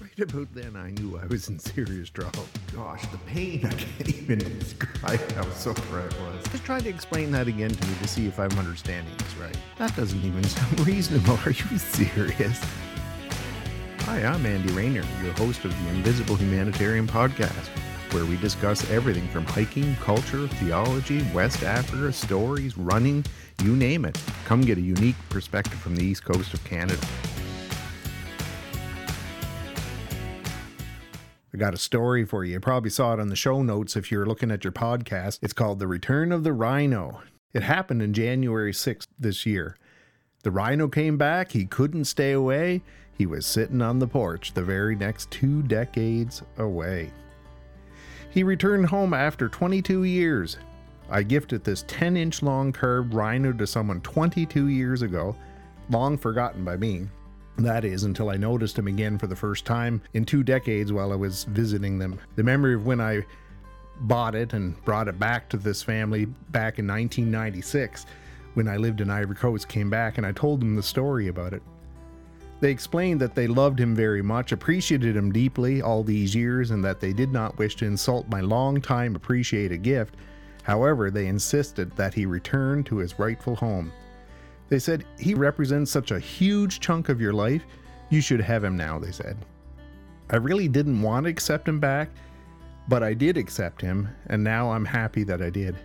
Right about then, I knew I was in serious trouble. Gosh, the pain, I can't even describe how sore I was. Just try to explain that again to me to see if I'm understanding this right. That doesn't even sound reasonable. Are you serious? Hi, I'm Andy Rayner, your host of the Invisible Humanitarian Podcast, where we discuss everything from hiking, culture, theology, West Africa, stories, running, you name it. Come get a unique perspective from the east coast of Canada. I got a story for you. You probably saw it on the show notes if you're looking at your podcast. It's called The Return of the Rhino. It happened in January 6th this year. The rhino came back. He couldn't stay away. He was sitting on the porch the very next two decades away. He returned home after 22 years. I gifted this 10 inch long curved rhino to someone 22 years ago, long forgotten by me. That is, until I noticed him again for the first time in two decades while I was visiting them. The memory of when I bought it and brought it back to this family back in 1996 when I lived in Ivory Coast came back and I told them the story about it. They explained that they loved him very much, appreciated him deeply all these years, and that they did not wish to insult my long time appreciated gift. However, they insisted that he return to his rightful home. They said, He represents such a huge chunk of your life, you should have him now, they said. I really didn't want to accept him back, but I did accept him, and now I'm happy that I did.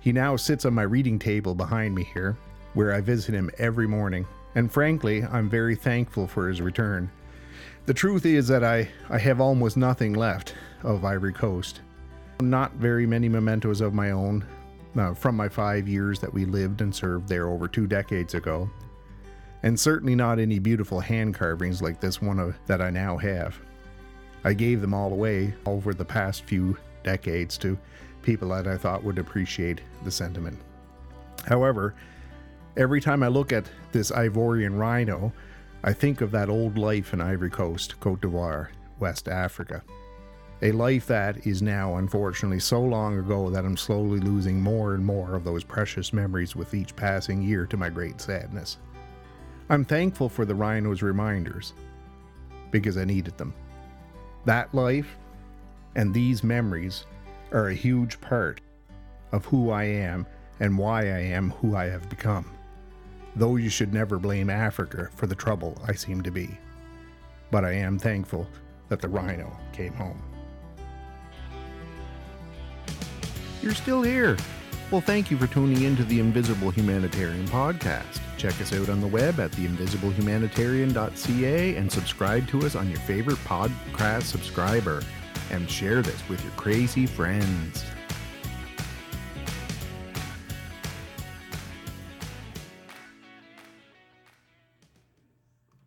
He now sits on my reading table behind me here, where I visit him every morning and frankly, I'm very thankful for his return. The truth is that I, I have almost nothing left of Ivory Coast. Not very many mementos of my own uh, from my five years that we lived and served there over two decades ago. And certainly not any beautiful hand carvings like this one of, that I now have. I gave them all away over the past few decades to people that I thought would appreciate the sentiment. However, Every time I look at this Ivorian rhino, I think of that old life in Ivory Coast, Cote d'Ivoire, West Africa. A life that is now, unfortunately, so long ago that I'm slowly losing more and more of those precious memories with each passing year to my great sadness. I'm thankful for the rhino's reminders because I needed them. That life and these memories are a huge part of who I am and why I am who I have become though you should never blame Africa for the trouble I seem to be. But I am thankful that the rhino came home. You're still here. Well, thank you for tuning in to the Invisible Humanitarian Podcast. Check us out on the web at theinvisiblehumanitarian.ca and subscribe to us on your favorite podcast subscriber. And share this with your crazy friends.